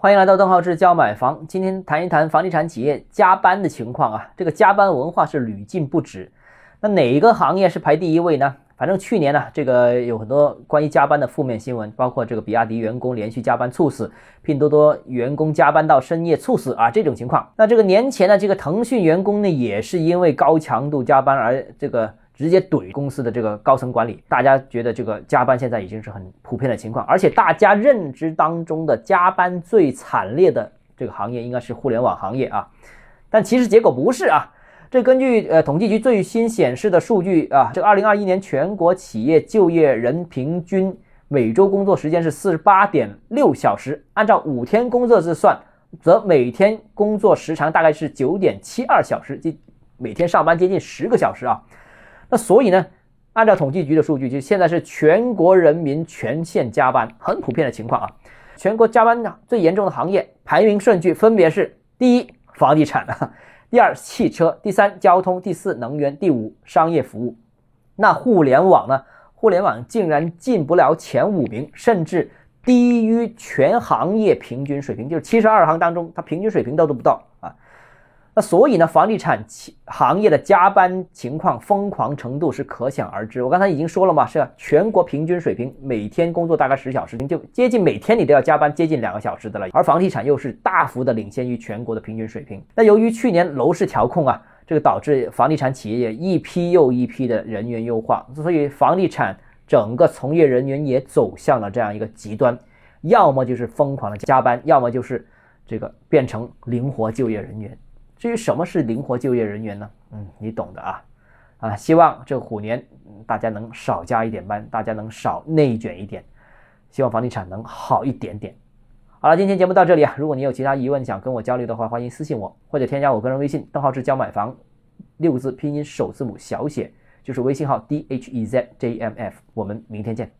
欢迎来到邓浩志教买房。今天谈一谈房地产企业加班的情况啊，这个加班文化是屡禁不止。那哪一个行业是排第一位呢？反正去年呢，这个有很多关于加班的负面新闻，包括这个比亚迪员工连续加班猝死，拼多多员工加班到深夜猝死啊这种情况。那这个年前呢，这个腾讯员工呢也是因为高强度加班而这个。直接怼公司的这个高层管理，大家觉得这个加班现在已经是很普遍的情况，而且大家认知当中的加班最惨烈的这个行业应该是互联网行业啊，但其实结果不是啊，这根据呃统计局最新显示的数据啊，这个二零二一年全国企业就业人平均每周工作时间是四十八点六小时，按照五天工作制算，则每天工作时长大概是九点七二小时，即每天上班接近十个小时啊。那所以呢，按照统计局的数据，就现在是全国人民全线加班，很普遍的情况啊。全国加班最严重的行业排名顺序分别是：第一，房地产；第二，汽车；第三，交通；第四，能源；第五，商业服务。那互联网呢？互联网竟然进不了前五名，甚至低于全行业平均水平，就是七十二行当中，它平均水平都都不到啊。那所以呢，房地产行业的加班情况疯狂程度是可想而知。我刚才已经说了嘛，是全国平均水平，每天工作大概十小时，就接近每天你都要加班接近两个小时的了。而房地产又是大幅的领先于全国的平均水平。那由于去年楼市调控啊，这个导致房地产企业也一批又一批的人员优化，所以房地产整个从业人员也走向了这样一个极端，要么就是疯狂的加班，要么就是这个变成灵活就业人员。至于什么是灵活就业人员呢？嗯，你懂的啊，啊，希望这虎年大家能少加一点班，大家能少内卷一点，希望房地产能好一点点。好了，今天节目到这里啊，如果你有其他疑问想跟我交流的话，欢迎私信我或者添加我个人微信，邓浩志教买房，六个字拼音首字母小写就是微信号 d h e z j m f，我们明天见。